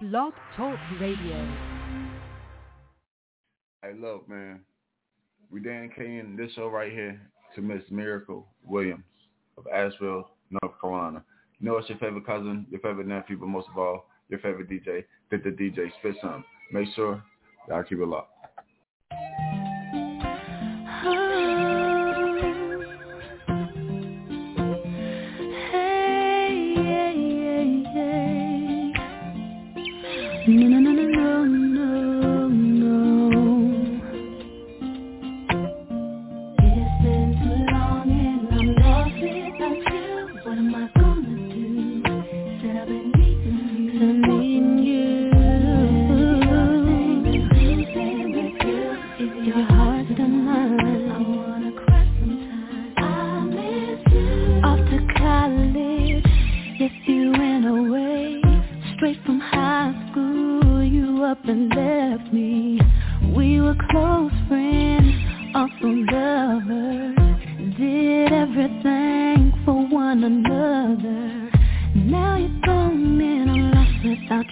Blog Talk Radio. Hey, look, man. We Dan K in this show right here to Miss Miracle Williams of Asheville, North Carolina. You know it's your favorite cousin, your favorite nephew, but most of all, your favorite DJ. That the DJ SpitSum. Make sure y'all keep it locked.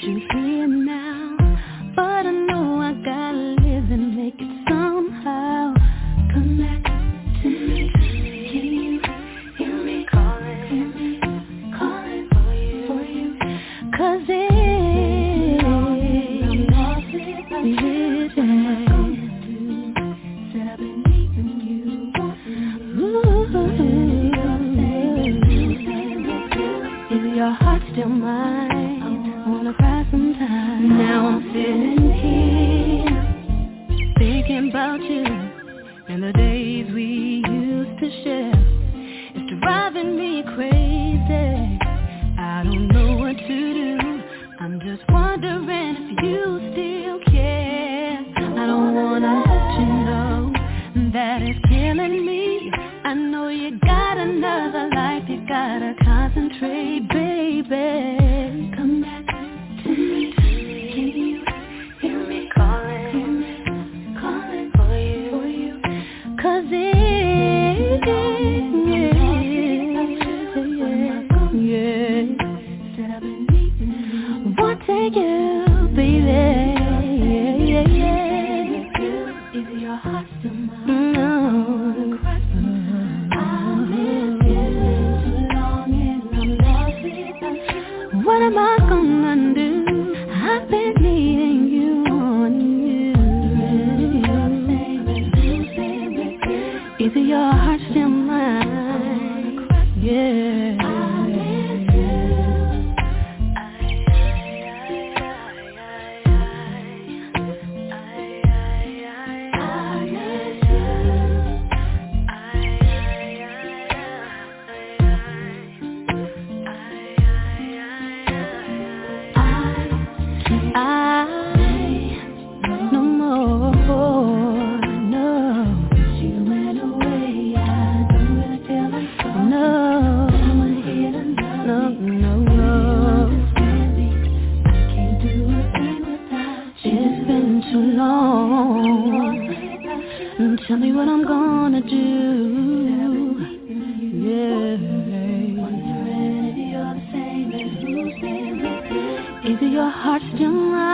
you hear me? Is it your heart still mine?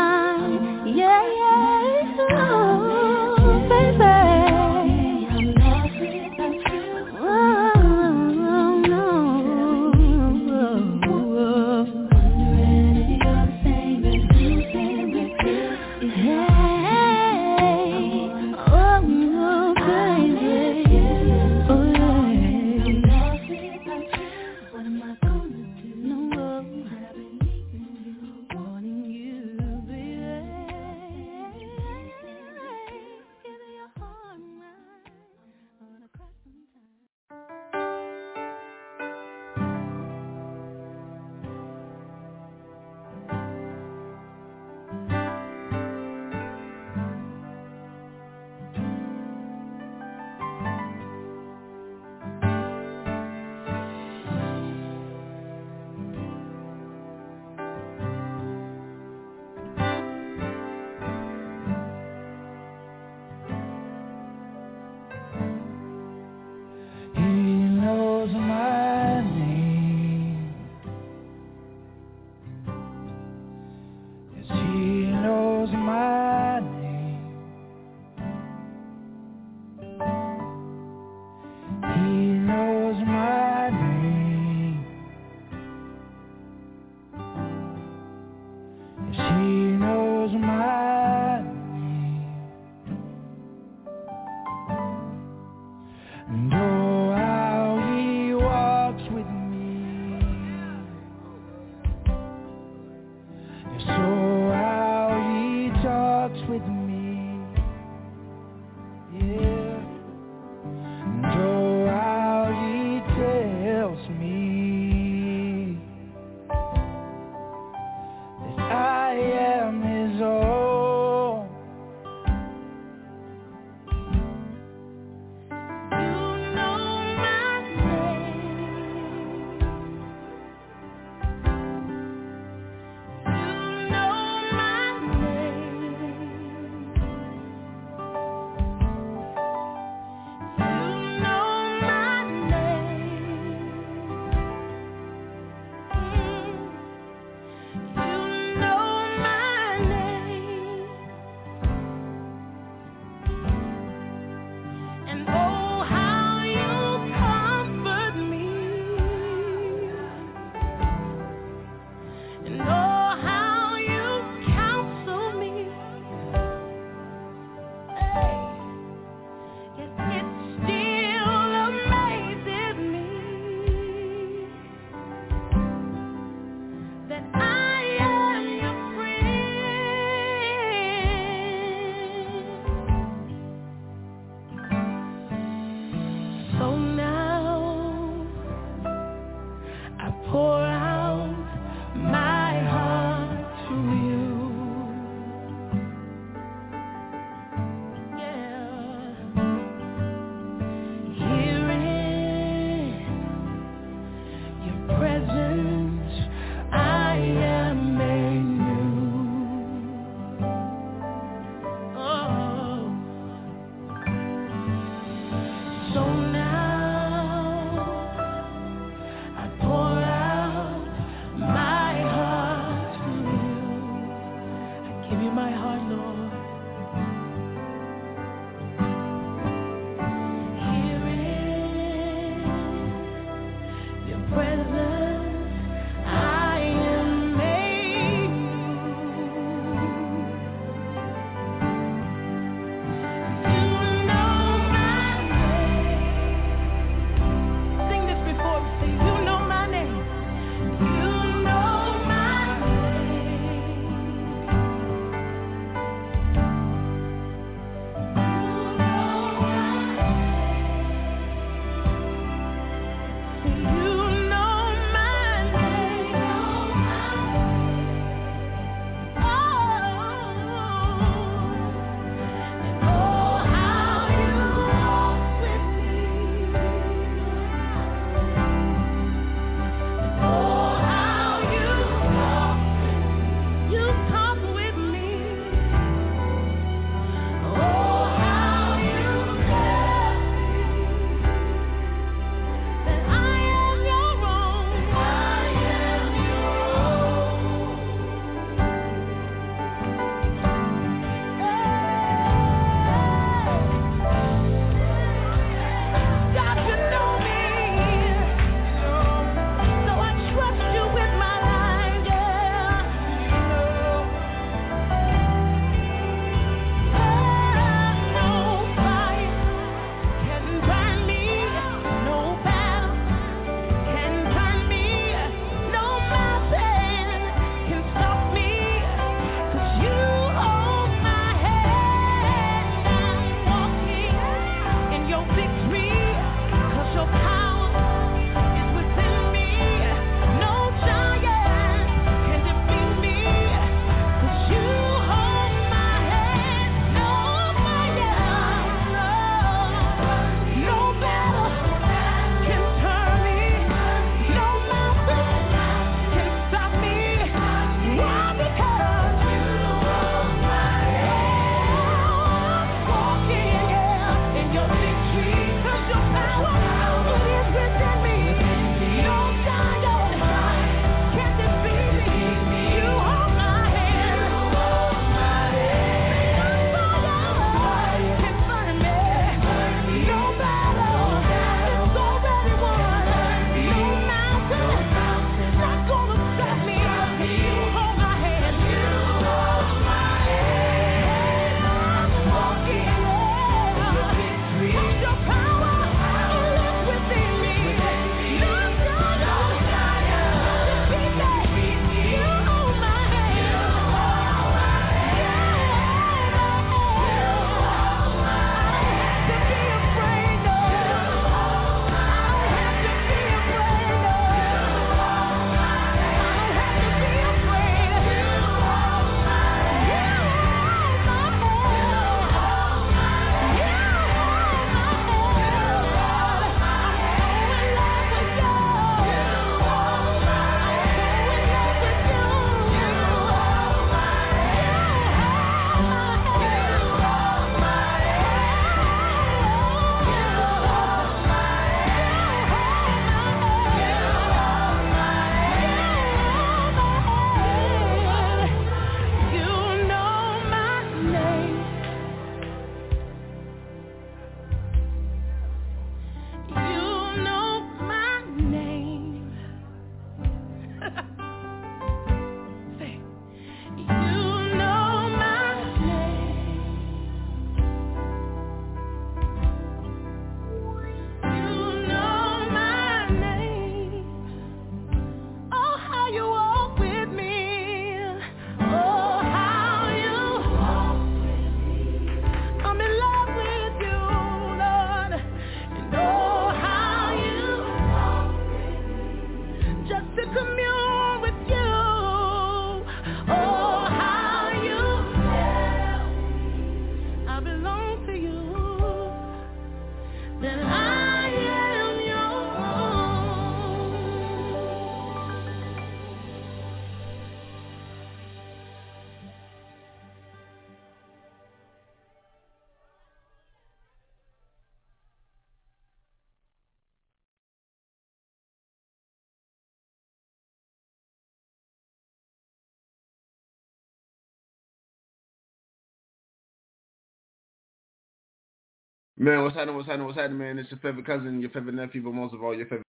Man, what's happening? What's happening? What's happening, man? It's your favorite cousin, your favorite nephew, but most of all, your favorite.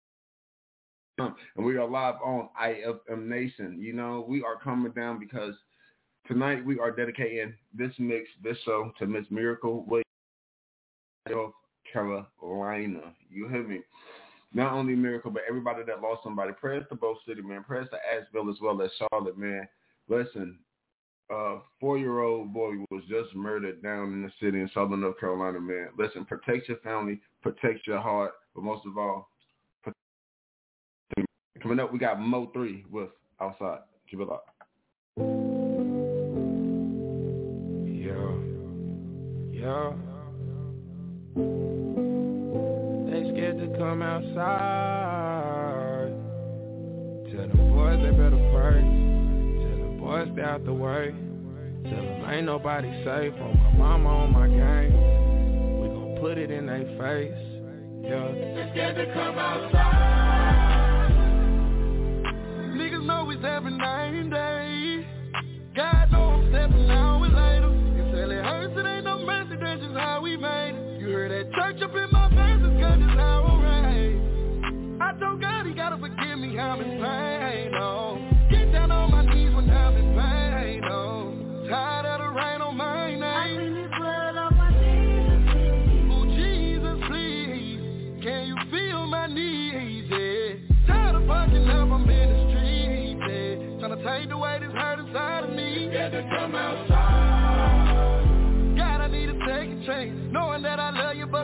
And we are live on IFM Nation. You know, we are coming down because tonight we are dedicating this mix, this show to Miss Miracle Williams, North Carolina. You hear me? Not only Miracle, but everybody that lost somebody. Prayers to both city, man. Prayers to Asheville as well as Charlotte, man. Listen, a four-year-old boy was just murdered down in the city in Southern North Carolina, man. Listen, protect your family, protect your heart, but most of all, coming up, we got Mo3 with outside. Keep it up. Yeah, yeah. They scared to come outside. Tell them boys they better fight stay out the way. Tell them ain't nobody safe on my mama on my game. We gon' put it in their face. Yeah. They scared to come outside. Niggas know we seven nine days. God know I'm stepping out later. It's hell it hurts, it ain't no mercy, that's just how we made it. You heard that church up in my face, it's cause it's how I raised. I told God he gotta forgive me, I'm in pain,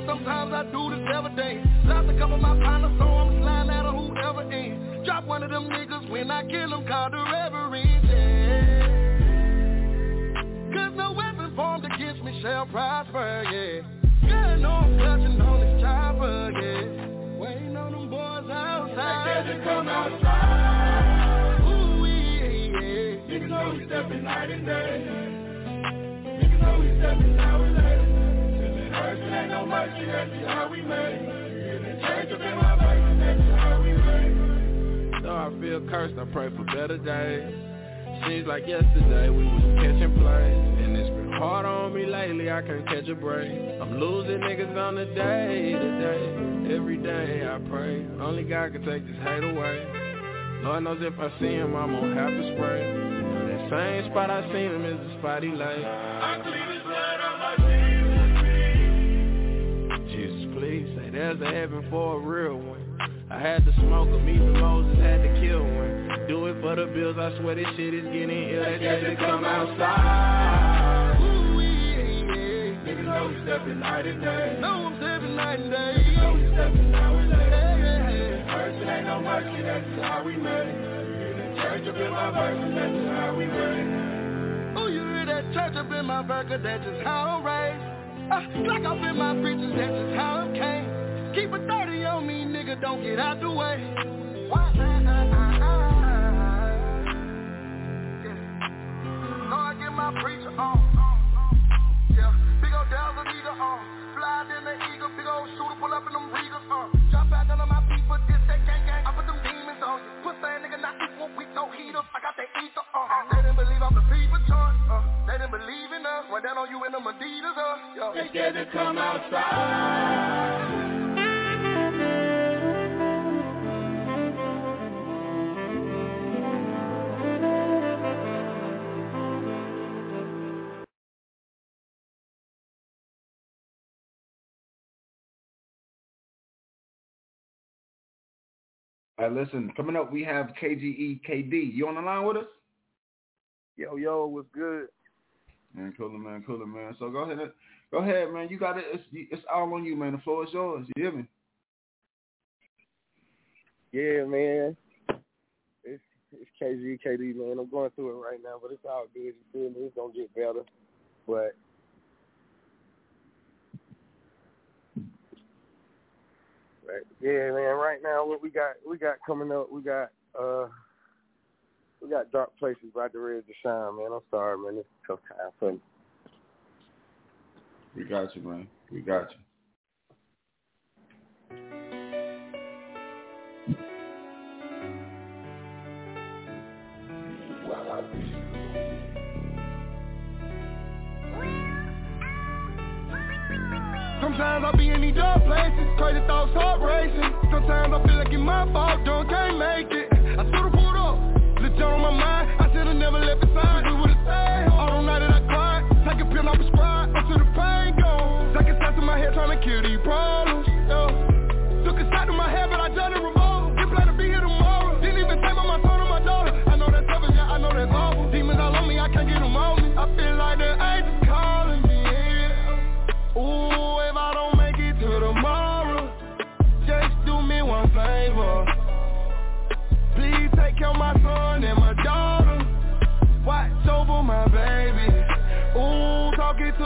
sometimes I do this every day Lost a couple of my partners, so I'm sliding out of whoever ends Drop one of them niggas when I kill them, call the reverend, yeah. Cause no weapon formed against me shall prosper, yeah. God know I'm clutching on this chopper, yeah. Waiting on them boys outside. They to come outside. Ooh, yeah, yeah. Niggas know we stepping night and day. Hurts, it ain't no mercy, that's how we made it. the up in my face, and that's how we made. Though I feel cursed, I pray for better days. Seems like yesterday we was catching plays And it's been hard on me lately, I can't catch a break I'm losing niggas on the day to day Every day I pray, only God can take this hate away Lord knows if I see him, I'm gonna have to spray That same spot I seen him is the spot he lay there's a heaven for a real one I had to smoke them, even Moses had to kill one. Do it for the bills, I swear this shit is getting ill. They to come outside. Ooh. Niggas know we night and day. Know I'm night and day. Know we. First it ain't no mercy, that's how we made it. Church up in my and that's just how we it. Oh, you hear that church up in my burger, that's just how I'm raised. Uh, like up in my preaching, that's just how I'm came. Keep a 30 on me, nigga, don't get out the way. Listen, coming up we have KGE KD. You on the line with us? Yo, yo, what's good? Man, cooler, man, cooler, man. So go ahead, go ahead, man. You got it. It's, it's all on you, man. The floor is yours. You hear me? Yeah, man. It's it's KG, KD, man. I'm going through it right now, but it's all good. You feel me? It's gonna get better. But Yeah, man. Right now, what we got, we got coming up, we got, uh, we got dark places about to ready to shine, man. I'm sorry, man. It's a tough time for me. We got you, man. We got you. Sometimes I be in these dark places, crazy thoughts, heart racing. Sometimes I feel like it's my fault, don't can't make it. I should've pulled up, legit on my mind. I should've never left the sign.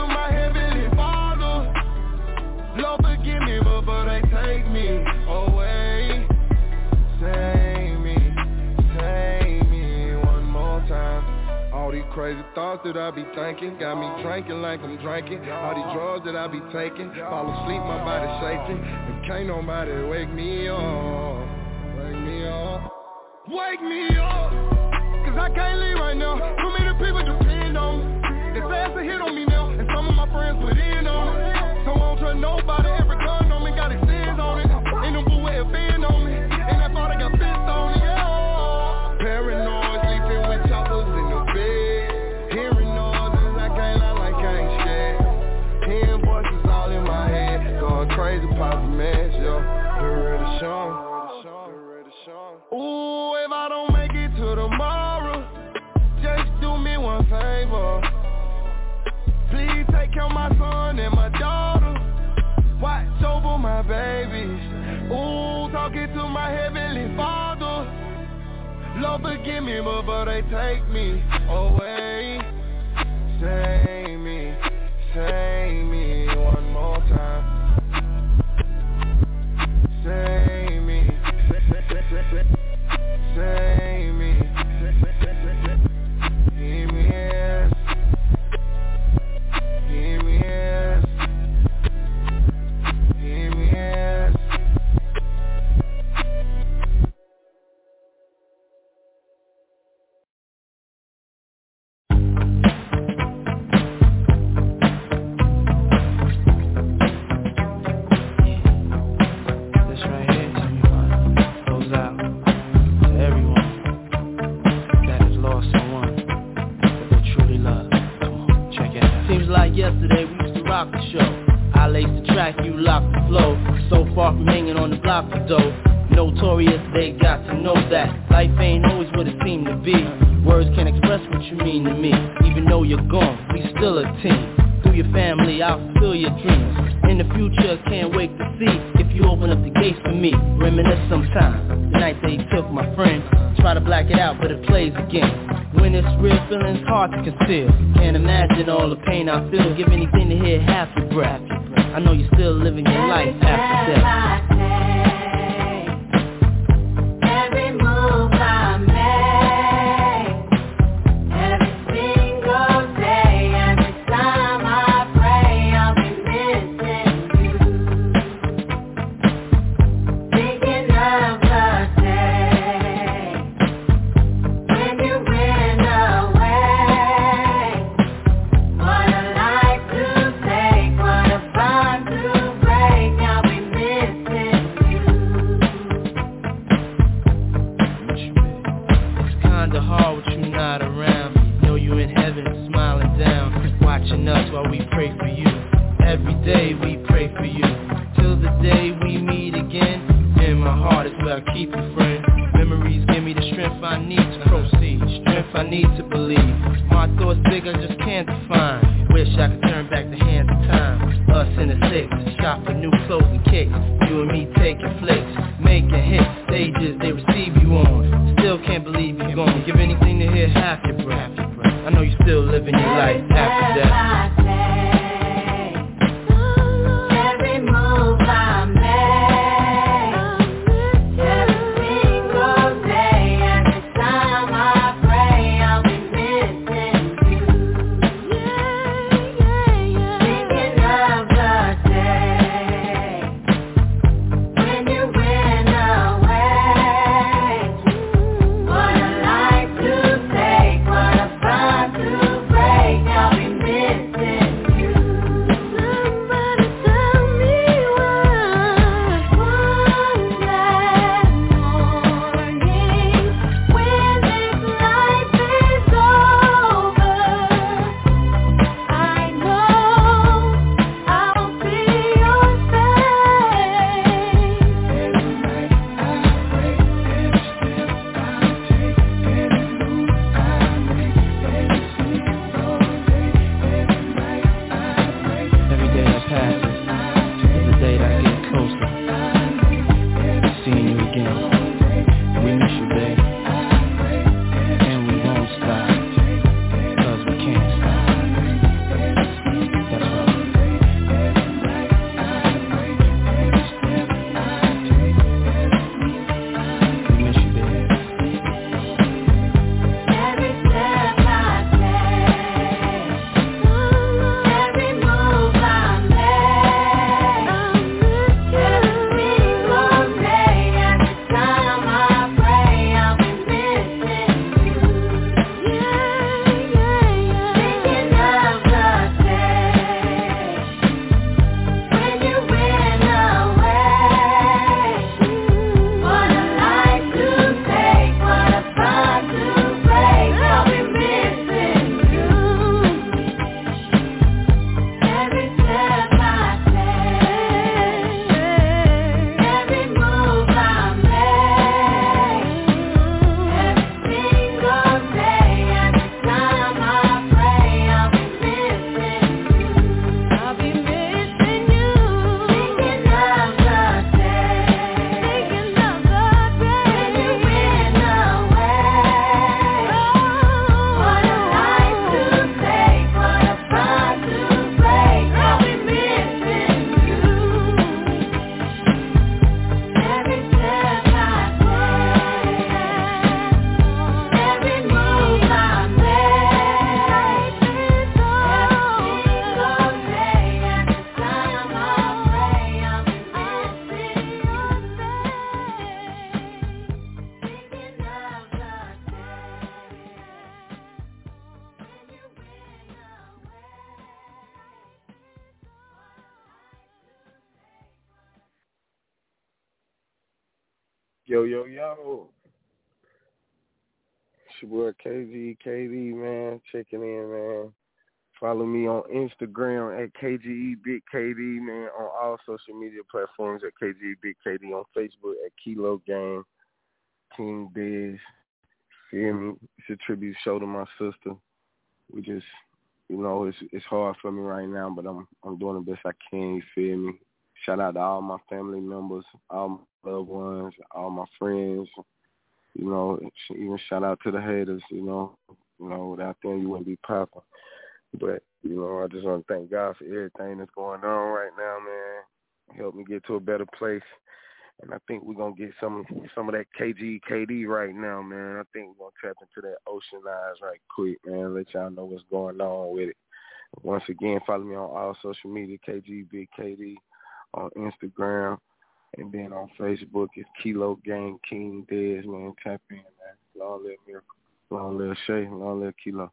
my heavenly father Lord forgive me, but, but they take me away. Save me, save me one more time. All these crazy thoughts that I be thinking Got me drinking like I'm drinking. All these drugs that I be taking Fall asleep, my body shaking. And can't nobody wake me up Wake me up Wake me up. Cause I can't leave right now. Too many people depend on me. They say it's a hit on me now friends with in on it. So I don't trust nobody my babies. Ooh, talking to my heavenly father. Lord, forgive me, but they take me away. Save me, save me one more time. living your life after death. Your boy KG KD, man. Checking in, man. Follow me on Instagram at KGE Big KD, man. On all social media platforms at KGE Big KD. On Facebook at Kilo Gang. King Biz. Feel me? It's a tribute show to my sister. We just, you know, it's it's hard for me right now, but I'm I'm doing the best I can. You feel me? Shout out to all my family members, all my loved ones, all my friends. You know, even shout out to the haters. You know, you know, without them you wouldn't be popping. But you know, I just want to thank God for everything that's going on right now, man. Help me get to a better place. And I think we're gonna get some some of that KG KD right now, man. I think we're gonna tap into that ocean eyes right quick, man. Let y'all know what's going on with it. Once again, follow me on all social media, KG Big KD on Instagram, and then on Facebook it's Kilo Gang King Dez, man. Tap in, man. Long live Miracle. Long live Shay. Long live Kilo.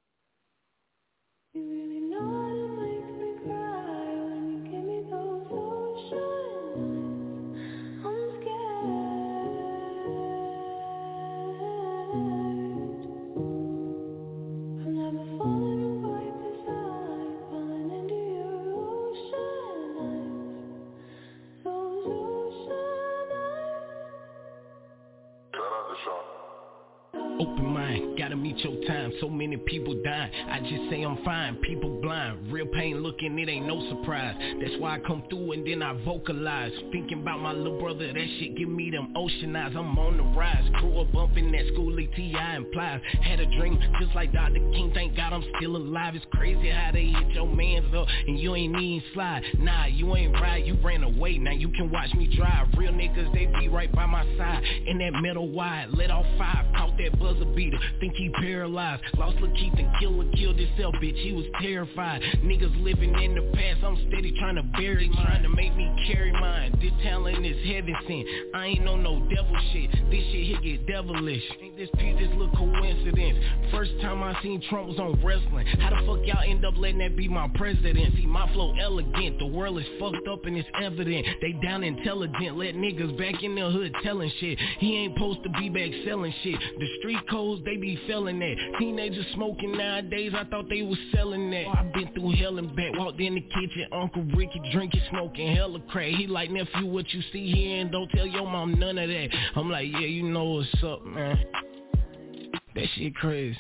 Your time. So many people dying. I just say I'm fine. People blind. Real pain looking, it ain't no surprise. That's why I come through and then I vocalize. Thinking about my little brother, that shit give me them ocean eyes. I'm on the rise. Grew up bumping that school ATI implies. Had a dream just like Dr. King. Thank God I'm still alive. It's crazy how they hit your mans up and you ain't even slide. Nah, you ain't right. You ran away. Now you can watch me drive. Real niggas, they be right by my side. In that metal wide, let off five. Caught that buzzer beater. Think he paralyzed. Lost Lakeith and killer killed himself, bitch. He was terrified. Niggas living in the past. I'm steady trying to bury mine. Trying to make me carry mine. This talent is heaven sent. I ain't on no devil shit. This shit here get devilish. Ain't this piece this little coincidence? First time I seen Trump was on wrestling. How the fuck y'all end up letting that be my president? See, My flow elegant. The world is fucked up and it's evident. They down intelligent. Let niggas back in the hood telling shit. He ain't supposed to be back selling shit. The street codes, they be feeling that. Teenagers smoking nowadays, I thought they was selling that. i been through hell and back, walked in the kitchen, Uncle Ricky drinking, smoking hella crack. He like, nephew, what you see here and don't tell your mom none of that. I'm like, yeah, you know what's up, man. That shit crazy.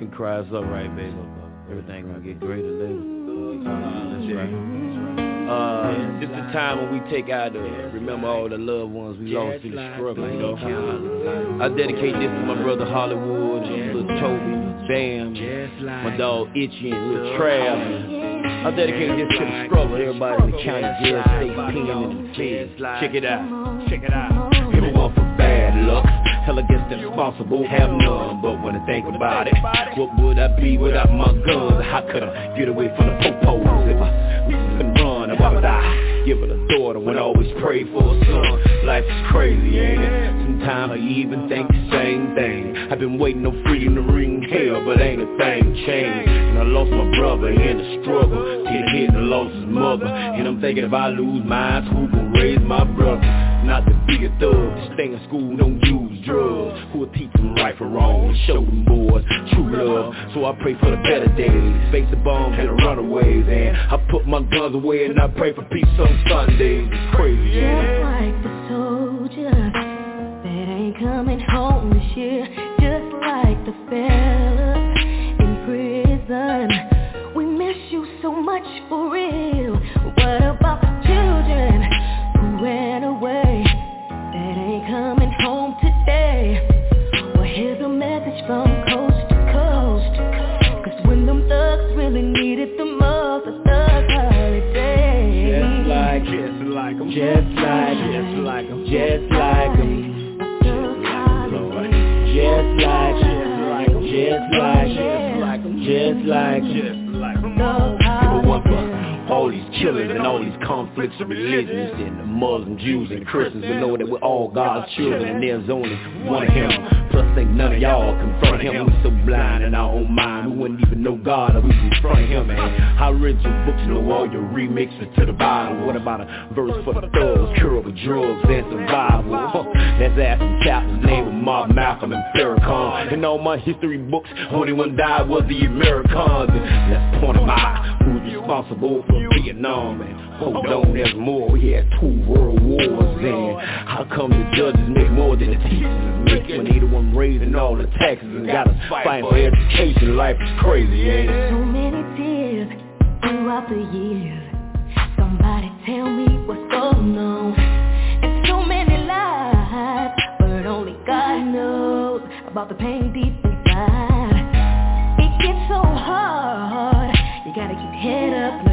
Go ahead, you can cry us up right, baby. Everything gonna get greater later. That's right. Uh, this is the time when we take out to remember all the loved ones we lost in the struggle, you know. I dedicate this to my brother Hollywood, and little Toby, Bam, my dog Itchy, and little Trav. I dedicate this to the struggle, everybody in the county jail, state, pen, and the feds. Check it out. Check it out. Everyone for bad luck. Hell against impossible, have none. But when I think about it, what would I be without my guns? How could I get away from the popos if I couldn't run? I would die, give it a thought. I would always pray for a son. Life is crazy, ain't it? Sometimes I even think the same thing. I've been waiting on freedom to ring hell, but ain't a thing changed. And I lost my brother in the struggle. Get hit and lost his mother. And I'm thinking if I lose mine, who gon' raise my brother? Not to be a thug, stay in school, don't use drugs Who'll teach them right from wrong, show them boys true love So I pray for the better days, face the bombs and the runaways And I put my guns away and I pray for peace on Sundays It's crazy, Just like the soldier that ain't coming home this year like the fellas in prison. We miss you so much for real. What about the children who ran away? That ain't coming home today. Well here's a message from coast to coast. Cause when them thugs really needed the most A thug holiday. Just like, just like 'em, just like, just like 'em, just like 'em. Just like, just like 'em, just like, just like 'em, just like, just like 'em. Number one for all these killers and all these conflicts of religions and the Muslims, Jews, and Christians. We know that we're all God's children and there's only one of Him. Plus, ain't none of y'all confront Him. We so blind in our own mind, we wouldn't even know God if we was front of Him. Man, I read your books, know all your remixes to the Bible. What about a verse for the thugs, curable drugs, and survival? Let's ask some chapters name of Mark Malcolm and Farrakhan. In all my history books, only one died was the Americans. And let's point 'em out. Who's responsible for Vietnam? And hold on, there's more. We had two world wars. And how come the judges make more than the teachers make when they the one raising all the taxes and got us fighting for education? Life is crazy, ain't it? So many tears throughout the years. Somebody tell me what's going on. And so many lies, but only God knows about the pain deep inside. It gets so hard. You gotta keep head up,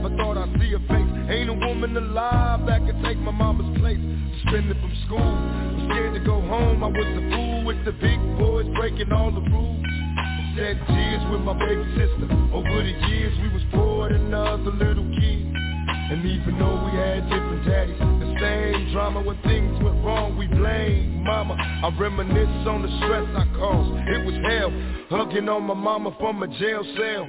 never thought I'd see her face. Ain't a woman alive that could take my mama's place. Suspended from school, scared to go home. I was a fool with the big boys breaking all the rules. Shed tears with my baby sister. Over the years, we was poor than other little kids. And even though we had different daddies, the same drama when things went wrong, we blamed mama. I reminisce on the stress I caused. It was hell, hugging on my mama from a jail cell.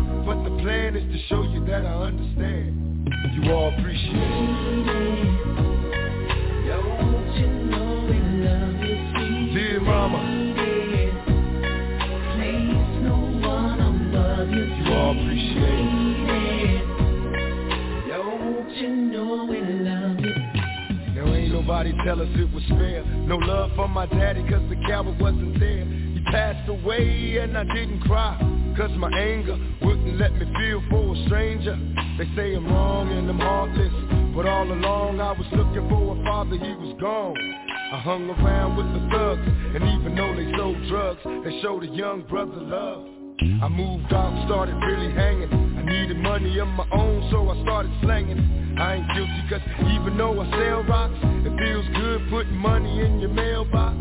but the plan is to show you that I understand. You all appreciate it. Dear mama. You all appreciate it. Now ain't nobody tell us it was fair No love for my daddy cause the coward wasn't there He passed away and I didn't cry Cause my anger wouldn't let me feel for a stranger. They say I'm wrong and I'm heartless But all along I was looking for a father, he was gone. I hung around with the thugs And even though they sold drugs They showed a young brother love. I moved out, started really hanging. I needed money of my own, so I started slanging. I ain't guilty cause even though I sell rocks It feels good putting money in your mailbox.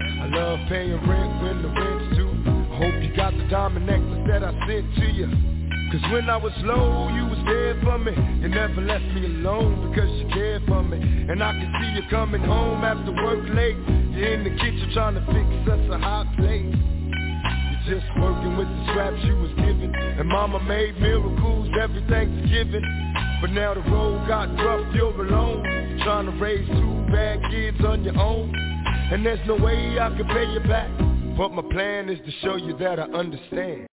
I love paying rent when the rent's due hope you got the diamond necklace that I sent to you. Cause when I was low, you was there for me. You never left me alone because you cared for me. And I can see you coming home after work late. You're in the kitchen trying to fix us a hot plate. You're just working with the scraps you was given. And mama made miracles every Thanksgiving But now the road got rough, you're alone. You're trying to raise two bad kids on your own. And there's no way I can pay you back But my plan is to show you that I understand